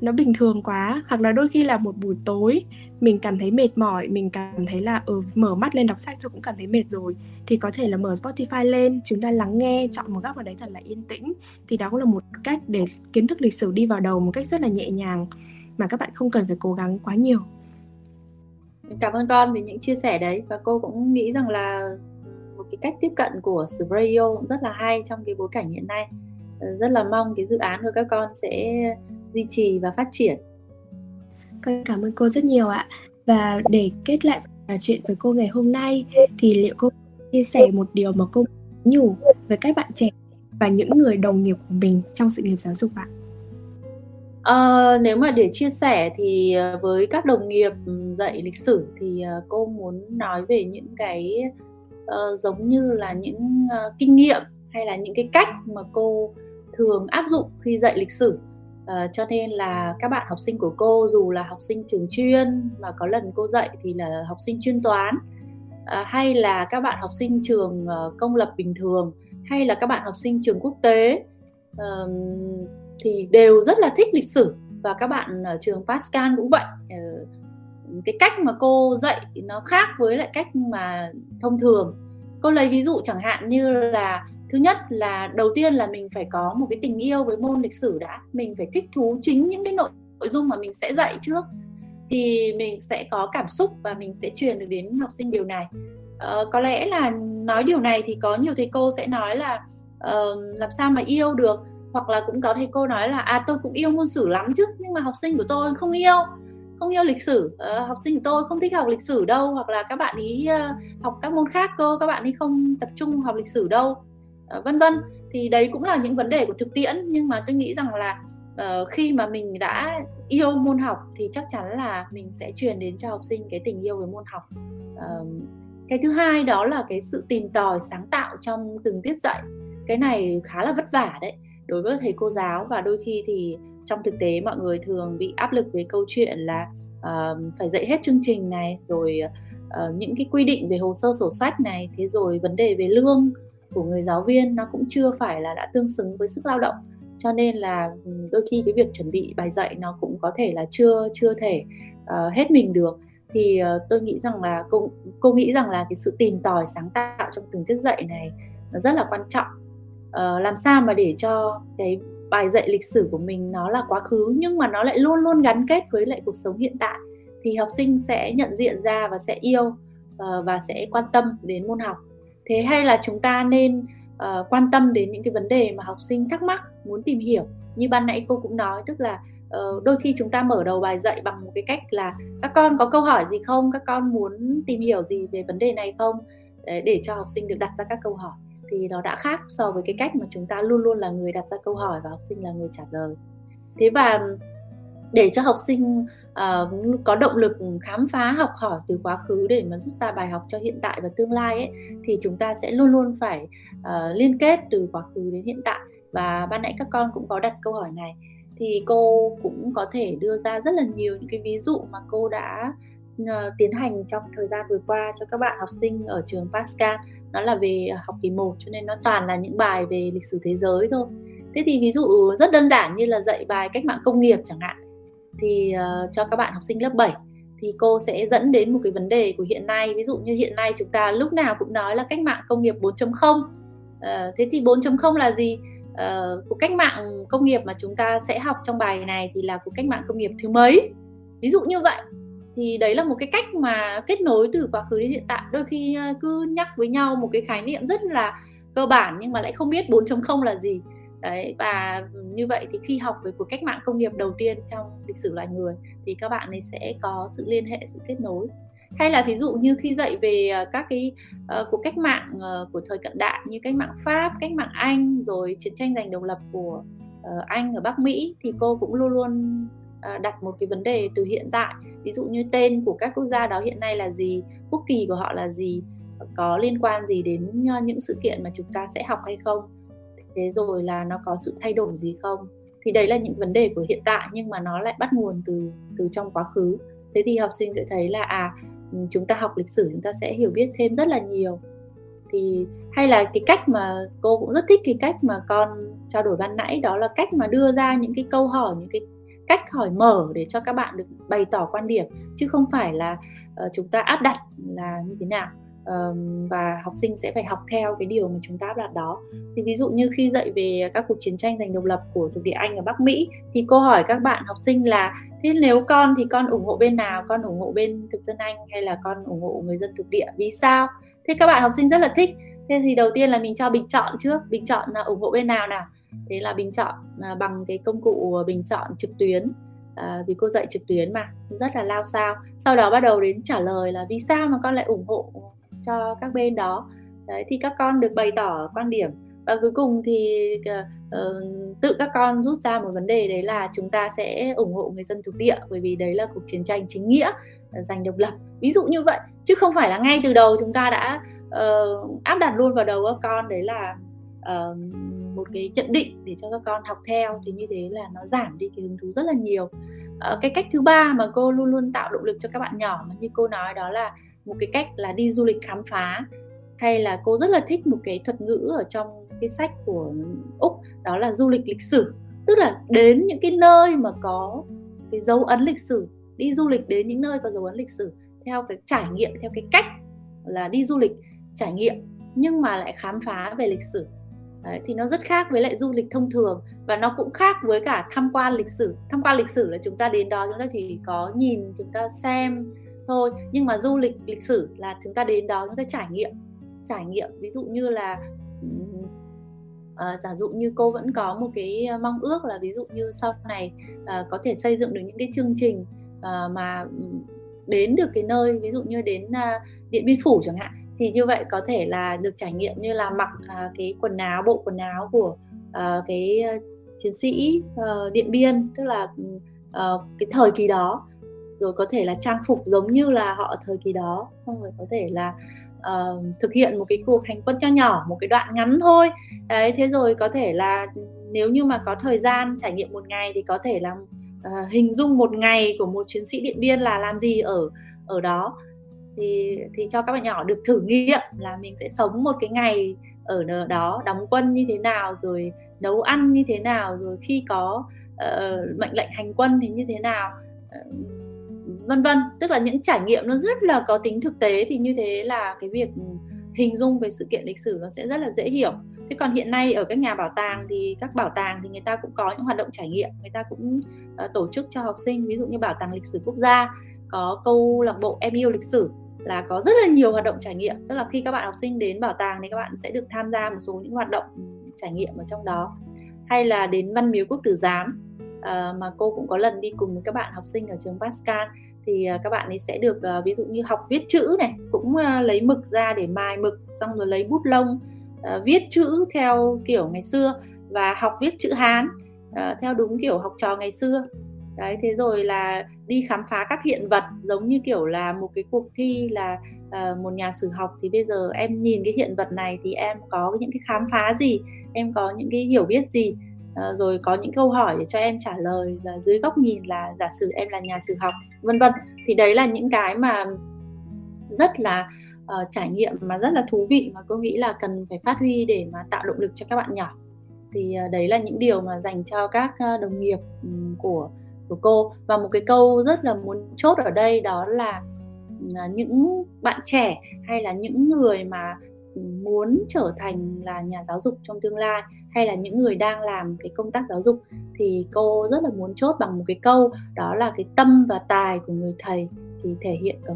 nó bình thường quá hoặc là đôi khi là một buổi tối mình cảm thấy mệt mỏi mình cảm thấy là ừ, mở mắt lên đọc sách thôi cũng cảm thấy mệt rồi thì có thể là mở Spotify lên chúng ta lắng nghe chọn một góc nào đấy thật là yên tĩnh. Thì đó cũng là một cách để kiến thức lịch sử đi vào đầu một cách rất là nhẹ nhàng mà các bạn không cần phải cố gắng quá nhiều. Cảm ơn con vì những chia sẻ đấy và cô cũng nghĩ rằng là một cái cách tiếp cận của Sử Radio cũng rất là hay trong cái bối cảnh hiện nay. Ờ, rất là mong cái dự án của các con sẽ duy trì và phát triển. Con cảm ơn cô rất nhiều ạ. Và để kết lại trò chuyện với cô ngày hôm nay thì liệu cô chia sẻ một điều mà cô nhủ với các bạn trẻ và những người đồng nghiệp của mình trong sự nghiệp giáo dục ạ? À, nếu mà để chia sẻ thì ờ, với các đồng nghiệp dạy lịch sử thì ờ, cô muốn nói về những cái uh, giống như là những uh, kinh nghiệm hay là những cái cách mà cô thường áp dụng khi dạy lịch sử Uh, cho nên là các bạn học sinh của cô dù là học sinh trường chuyên mà có lần cô dạy thì là học sinh chuyên toán. Uh, hay là các bạn học sinh trường uh, công lập bình thường hay là các bạn học sinh trường quốc tế uh, thì đều rất là thích lịch sử. Và các bạn ở trường Pascal cũng vậy. Uh, cái cách mà cô dạy nó khác với lại cách mà thông thường. Cô lấy ví dụ chẳng hạn như là thứ nhất là đầu tiên là mình phải có một cái tình yêu với môn lịch sử đã. Mình phải thích thú chính những cái nội, nội dung mà mình sẽ dạy trước. Thì mình sẽ có cảm xúc và mình sẽ truyền được đến học sinh điều này. Ờ, có lẽ là nói điều này thì có nhiều thầy cô sẽ nói là uh, làm sao mà yêu được. Hoặc là cũng có thầy cô nói là à tôi cũng yêu môn sử lắm chứ nhưng mà học sinh của tôi không yêu không yêu lịch sử. Uh, học sinh của tôi không thích học lịch sử đâu. Hoặc là các bạn ý uh, học các môn khác cơ các bạn ấy không tập trung học lịch sử đâu. Ờ, vân vân. Thì đấy cũng là những vấn đề của thực tiễn nhưng mà tôi nghĩ rằng là uh, khi mà mình đã yêu môn học thì chắc chắn là mình sẽ truyền đến cho học sinh cái tình yêu với môn học. Uh, cái thứ hai đó là cái sự tìm tòi sáng tạo trong từng tiết dạy. Cái này khá là vất vả đấy. Đối với thầy cô giáo và đôi khi thì trong thực tế mọi người thường bị áp lực về câu chuyện là uh, phải dạy hết chương trình này rồi uh, những cái quy định về hồ sơ sổ sách này thế rồi vấn đề về lương của người giáo viên nó cũng chưa phải là đã tương xứng với sức lao động. Cho nên là ừ, đôi khi cái việc chuẩn bị bài dạy nó cũng có thể là chưa chưa thể uh, hết mình được. Thì uh, tôi nghĩ rằng là cô cô nghĩ rằng là cái sự tìm tòi sáng tạo trong từng tiết dạy này nó rất là quan trọng. Uh, làm sao mà để cho cái bài dạy lịch sử của mình nó là quá khứ nhưng mà nó lại luôn luôn gắn kết với lại cuộc sống hiện tại thì học sinh sẽ nhận diện ra và sẽ yêu uh, và sẽ quan tâm đến môn học thế hay là chúng ta nên uh, quan tâm đến những cái vấn đề mà học sinh thắc mắc muốn tìm hiểu? Như ban nãy cô cũng nói tức là uh, đôi khi chúng ta mở đầu bài dạy bằng một cái cách là các con có câu hỏi gì không? Các con muốn tìm hiểu gì về vấn đề này không? Đấy, để cho học sinh được đặt ra các câu hỏi. Thì nó đã khác so với cái cách mà chúng ta luôn luôn là người đặt ra câu hỏi và học sinh là người trả lời. Thế và để cho học sinh uh, có động lực khám phá học hỏi từ quá khứ để mà rút ra bài học cho hiện tại và tương lai ấy thì chúng ta sẽ luôn luôn phải uh, liên kết từ quá khứ đến hiện tại. Và ban nãy các con cũng có đặt câu hỏi này thì cô cũng có thể đưa ra rất là nhiều những cái ví dụ mà cô đã uh, tiến hành trong thời gian vừa qua cho các bạn học sinh ở trường Pascal. Nó là về học kỳ 1 cho nên nó toàn là những bài về lịch sử thế giới thôi. Thế thì ví dụ rất đơn giản như là dạy bài cách mạng công nghiệp chẳng hạn thì uh, cho các bạn học sinh lớp 7 thì cô sẽ dẫn đến một cái vấn đề của hiện nay. Ví dụ như hiện nay chúng ta lúc nào cũng nói là cách mạng công nghiệp 4.0 uh, ờ, thế thì 4.0 là gì? Uh, cuộc cách mạng công nghiệp mà chúng ta sẽ học trong bài này thì là cuộc cách mạng công nghiệp thứ mấy? Ví dụ như vậy. Thì đấy là một cái cách mà kết nối từ quá khứ đến hiện tại. Đôi khi cứ nhắc với nhau một cái khái niệm rất là cơ bản nhưng mà lại không biết 4.0 là gì đấy và như vậy thì khi học về cuộc cách mạng công nghiệp đầu tiên trong lịch sử loài người thì các bạn ấy sẽ có sự liên hệ sự kết nối. Hay là ví dụ như khi dạy về ờ, các cái uh, cuộc cách mạng uh, của thời cận đại như cách mạng pháp cách mạng anh rồi chiến tranh giành độc lập của uh, anh ở bắc mỹ thì cô cũng luôn luôn uh, đặt một cái vấn đề từ hiện tại. Ví dụ như tên của các quốc gia đó hiện nay là gì quốc kỳ của họ là gì có liên quan gì đến những sự kiện mà chúng ta sẽ học hay không? Thế rồi là nó có sự thay đổi gì không? Thì đấy là những vấn đề của hiện tại nhưng mà nó lại bắt nguồn từ từ trong quá khứ. Thế thì học sinh sẽ thấy là à ừ, chúng ta học lịch sử chúng ta sẽ hiểu biết thêm rất là nhiều. Thì hay là cái cách mà cô cũng rất thích cái cách mà con trao đổi ban nãy đó là cách mà đưa ra những cái câu hỏi những cái cách hỏi mở để cho các bạn được bày tỏ quan điểm chứ không phải là uh, chúng ta áp đặt là như thế nào và học sinh sẽ phải học theo cái điều mà chúng ta áp đặt đó. Thì ví dụ như khi dạy về các cuộc chiến tranh giành độc lập của thuộc địa Anh ở Bắc Mỹ thì cô hỏi các bạn học sinh là thế nếu con thì con ủng hộ bên nào? Con ủng hộ bên thực dân Anh hay là con ủng hộ người dân thuộc địa? Vì sao? Thế các bạn học sinh rất là thích. Thế thì đầu tiên là mình cho bình chọn trước. Bình chọn là ủng hộ bên nào nào? Thế là bình chọn à, bằng cái công cụ bình chọn trực tuyến. À, vì cô dạy trực tuyến mà rất là lao sao. Sau đó bắt đầu đến trả lời là vì sao mà con lại ủng hộ cho các bên đó. Đấy thì các con được bày tỏ quan điểm. Và cuối cùng thì uh, tự các con rút ra một vấn đề đấy là chúng ta sẽ ủng hộ người dân thuộc địa bởi vì đấy là cuộc chiến tranh chính nghĩa ờ, giành độc lập. Ví dụ như vậy chứ không phải là ngay từ đầu chúng ta đã uh, áp đặt luôn vào đầu các con. Đấy là uh, một cái nhận định để cho các con học theo thì như thế là nó giảm đi cái hứng thú rất là nhiều. Uh, cái cách thứ ba mà cô luôn luôn tạo động lực cho các bạn nhỏ mà như cô nói đó là một cái cách là đi du lịch khám phá. Hay là cô rất là thích một cái thuật ngữ ở trong cái sách của úc đó là du lịch lịch sử. Tức là đến những cái nơi mà có cái dấu ấn lịch sử đi du lịch đến những nơi có dấu ấn lịch sử theo cái trải nghiệm theo cái cách là đi du lịch trải nghiệm nhưng mà lại khám phá về lịch sử. Đấy, thì nó rất khác với lại du lịch thông thường và nó cũng khác với cả tham quan lịch sử. Tham quan lịch sử là chúng ta đến đó chúng ta chỉ có nhìn chúng ta xem thôi. Nhưng mà du lịch lịch sử là chúng ta đến đó chúng ta trải nghiệm. Trải nghiệm ví dụ như là uh, giả dụ như cô vẫn có một cái ờ, mong ước là ví dụ như sau này uh, có thể xây dựng được những cái chương trình uh, mà đến được cái nơi ví dụ như đến uh, điện biên phủ chẳng hạn thì như vậy có thể là được trải nghiệm như là mặc uh, cái quần áo bộ quần áo của uh, cái uh, chiến sĩ uh, điện biên. Tức là uh, cái thời kỳ đó rồi có thể là trang phục giống như là họ thời kỳ đó. Xong rồi có thể là uh, thực hiện một cái cuộc hành quân nho nhỏ một cái đoạn ngắn thôi. Đấy thế rồi có thể là nếu như mà có thời gian trải nghiệm một ngày thì có thể là uh, hình dung một ngày của một chiến sĩ điện biên là làm gì ở ở đó. Thì thì cho các bạn nhỏ được thử nghiệm là mình sẽ sống một cái ngày ở đó đóng quân như thế nào rồi nấu ăn như thế nào rồi khi có uh, mệnh lệnh hành quân thì như thế nào. Uh, vân vân. Tức là những trải nghiệm nó rất là có tính thực tế thì như thế là cái việc ừ, hình dung về sự kiện lịch sử nó sẽ rất là dễ hiểu. Thế còn hiện nay ở các nhà bảo tàng thì các bảo tàng thì người ta cũng có những hoạt động trải nghiệm người ta cũng uh, tổ chức cho học sinh ví dụ như bảo tàng lịch sử quốc gia có câu lạc bộ em yêu lịch sử là có rất là nhiều hoạt động trải nghiệm. Tức là khi các bạn học sinh đến bảo tàng thì các bạn sẽ được tham gia một số những hoạt động ừ, trải nghiệm ở trong đó. Hay là đến văn miếu quốc tử giám uh, mà cô cũng có lần đi cùng với các bạn học sinh ở trường Pascal thì à, các bạn ấy sẽ được uh, ví dụ như học viết chữ này cũng uh, lấy mực ra để mài mực xong rồi lấy bút lông uh, viết chữ theo kiểu ngày xưa và học viết chữ Hán uh, theo đúng kiểu học trò ngày xưa. Đấy thế rồi là đi khám phá các hiện vật giống như kiểu là một cái cuộc thi là uh, một nhà sử học. Thì bây giờ em nhìn cái hiện vật này thì em có những cái khám phá gì em có những cái hiểu biết gì? Ờ, rồi có những câu hỏi để cho em trả lời là dưới góc nhìn là giả sử em là nhà sử học vân vân. Thì đấy là những cái mà rất là uh, trải nghiệm mà rất là thú vị mà cô nghĩ là cần phải phát huy để mà tạo động lực cho các bạn nhỏ. Thì uh, đấy là những điều mà dành cho các uh, đồng nghiệp um, của của cô. Và một cái câu rất là muốn chốt ở đây đó là những bạn trẻ hay là những người mà ừ, muốn trở thành là nhà giáo dục trong tương lai hay là những người đang làm cái công tác giáo dục thì cô rất là muốn chốt bằng một cái câu đó là cái tâm và tài của người thầy thì thể hiện ở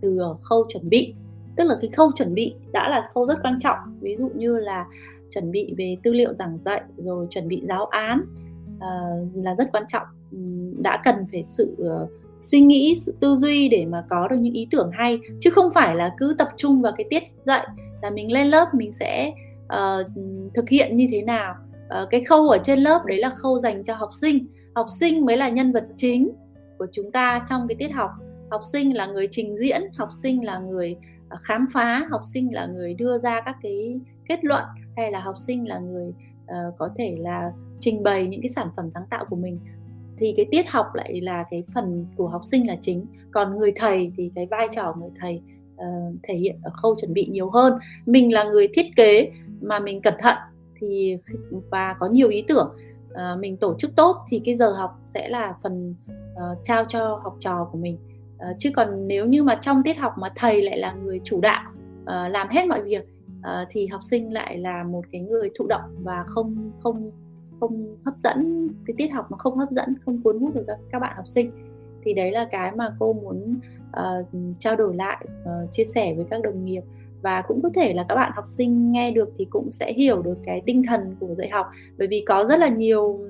từ ở khâu chuẩn bị. Tức là cái khâu chuẩn bị đã là khâu rất quan trọng. Ví dụ như là chuẩn bị về tư liệu giảng dạy rồi chuẩn bị giáo án uh, là rất quan trọng. Đã cần phải sự uh, suy nghĩ sự tư duy để mà có được những ý tưởng hay chứ không phải là cứ tập trung vào cái tiết dạy là mình lên lớp mình sẽ uh, thực hiện như thế nào? Uh, cái khâu ở trên lớp đấy là khâu dành cho học sinh. Học sinh mới là nhân vật chính của chúng ta trong cái tiết học. Học sinh là người trình diễn học sinh là người ờ, khám phá học sinh là người đưa ra các cái kết luận hay là học sinh là người uh, có thể là trình bày những cái sản phẩm sáng tạo của mình. Thì cái tiết học lại là cái phần của học sinh là chính. Còn người thầy thì cái vai trò người thầy uh, thể hiện ở khâu chuẩn bị nhiều hơn. Mình là người thiết kế mà mình cẩn thận thì và có nhiều ý tưởng uh, mình tổ chức tốt thì cái giờ học sẽ là phần uh, trao cho học trò của mình. Uh, chứ còn nếu như mà trong tiết học mà thầy lại là người chủ đạo uh, làm hết mọi việc uh, thì học sinh lại là một cái người thụ động và không không không hấp dẫn cái tiết học mà không hấp dẫn không cuốn hút được các, các bạn học sinh. Thì đấy là cái mà cô muốn uh, trao đổi lại uh, chia sẻ với các đồng nghiệp và cũng có thể là các bạn học sinh nghe được thì cũng sẽ hiểu được cái tinh thần của dạy học. Bởi vì có rất là nhiều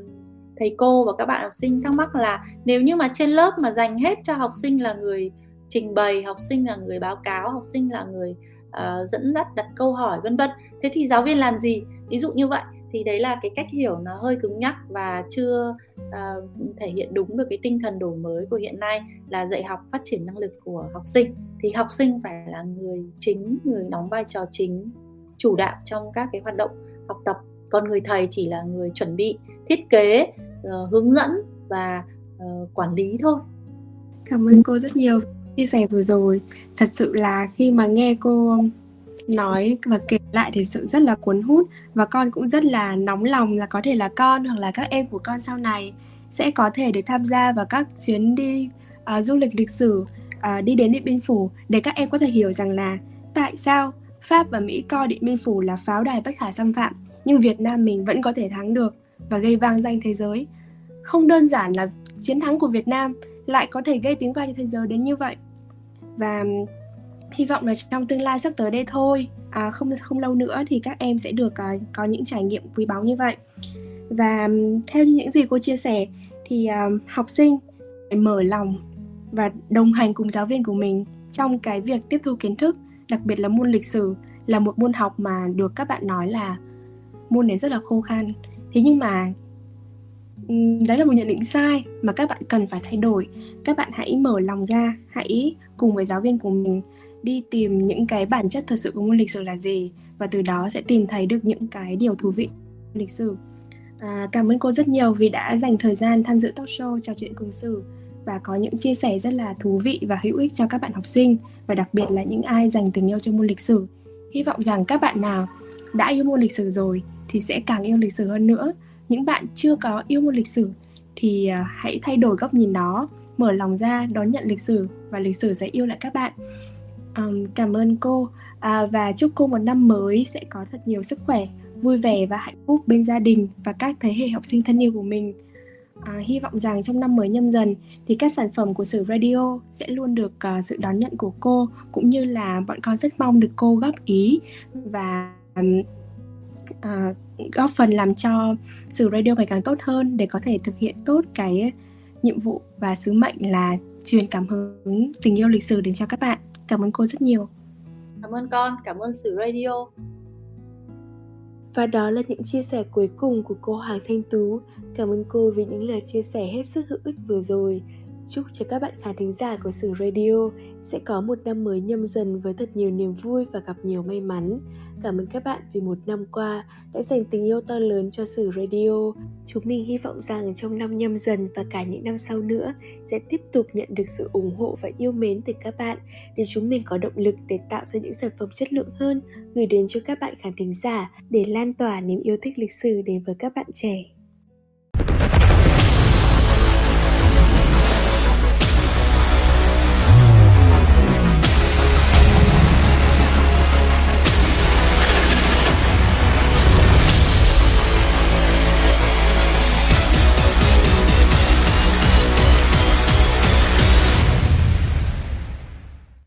thầy cô và các bạn học sinh thắc mắc là nếu như mà trên lớp mà dành hết cho học sinh là người trình bày học sinh là người báo cáo học sinh là người uh, dẫn dắt đặt câu hỏi vân vân thế thì giáo viên làm gì? Ví dụ như vậy thì đấy là cái cách hiểu nó hơi cứng nhắc và chưa uh, thể hiện đúng được cái tinh thần đổi mới của hiện nay là dạy học phát triển năng lực của học sinh. Thì học sinh phải là người chính người đóng vai trò chính chủ đạo trong các cái hoạt động học tập. Còn người thầy chỉ là người chuẩn bị thiết kế uh, hướng dẫn và uh, quản lý thôi. Cảm ơn cô rất nhiều chia sẻ vừa rồi. Thật sự là khi mà nghe cô nói và kể lại thì sự rất là cuốn hút và con cũng rất là nóng lòng là có thể là con hoặc là các em của con sau này sẽ có thể được tham gia vào các chuyến đi uh, du lịch lịch sử uh, đi đến Điện Biên Phủ để các em có thể hiểu rằng là tại sao Pháp và Mỹ coi Điện Biên Phủ là pháo đài bất khả xâm phạm nhưng Việt Nam mình vẫn có thể thắng được và gây vang danh thế giới. Không đơn giản là chiến thắng của Việt Nam lại có thể gây tiếng vang cho thế giới đến như vậy. Và hy vọng là trong tương lai sắp tới đây thôi. À, không không lâu nữa thì các em sẽ được uh, có những trải nghiệm quý báu như vậy. Và theo những gì cô chia sẻ thì uh, học sinh phải mở lòng và đồng hành cùng giáo viên của mình trong cái việc tiếp thu kiến thức đặc biệt là môn lịch sử là một môn học mà được các bạn nói là môn này rất là khô khan. Thế nhưng mà đấy là một nhận định sai mà các bạn cần phải thay đổi. Các bạn hãy mở lòng ra hãy cùng với giáo viên của mình đi tìm những cái bản chất thật sự của môn lịch sử là gì và từ đó sẽ tìm thấy được những cái điều thú vị lịch sử. À, cảm ơn cô rất nhiều vì đã dành thời gian tham dự talk show trò chuyện cùng sử và có những chia sẻ rất là thú vị và hữu ích cho các bạn học sinh và đặc biệt là những ai dành tình yêu cho môn lịch sử. Hy vọng rằng các bạn nào đã yêu môn lịch sử rồi thì sẽ càng yêu lịch sử hơn nữa. Những bạn chưa có yêu môn lịch sử thì à, hãy thay đổi góc nhìn đó mở lòng ra đón nhận lịch sử và lịch sử sẽ yêu lại các bạn um, cảm ơn cô à, và chúc cô một năm mới sẽ có thật nhiều sức khỏe vui vẻ và hạnh phúc bên gia đình và các thế hệ học sinh thân yêu của mình À, hy vọng rằng trong năm mới nhâm dần thì các sản phẩm của Sử Radio sẽ luôn được uh, sự đón nhận của cô cũng như là bọn con rất mong được cô góp ý và uh, góp phần làm cho Sử Radio ngày càng tốt hơn để có thể thực hiện tốt cái nhiệm vụ và sứ mệnh là truyền cảm hứng tình yêu lịch sử đến cho các bạn. Cảm ơn cô rất nhiều. Cảm ơn con, cảm ơn Sử Radio. Và đó là những chia sẻ cuối cùng của cô Hoàng Thanh Tú. Cảm ơn cô vì những lời chia sẻ hết sức hữu ích vừa rồi. Chúc cho các bạn khán thính giả của Sử Radio sẽ có một năm mới nhâm dần với thật nhiều niềm vui và gặp nhiều may mắn. Cảm ơn các bạn vì một năm qua đã dành tình yêu to lớn cho Sử Radio. Chúng mình hy vọng rằng trong năm nhâm dần và cả những năm sau nữa sẽ tiếp tục nhận được sự ủng hộ và yêu mến từ các bạn để chúng mình có động lực để tạo ra những sản phẩm chất lượng hơn, gửi đến cho các bạn khán thính giả để lan tỏa niềm yêu thích lịch sử đến với các bạn trẻ.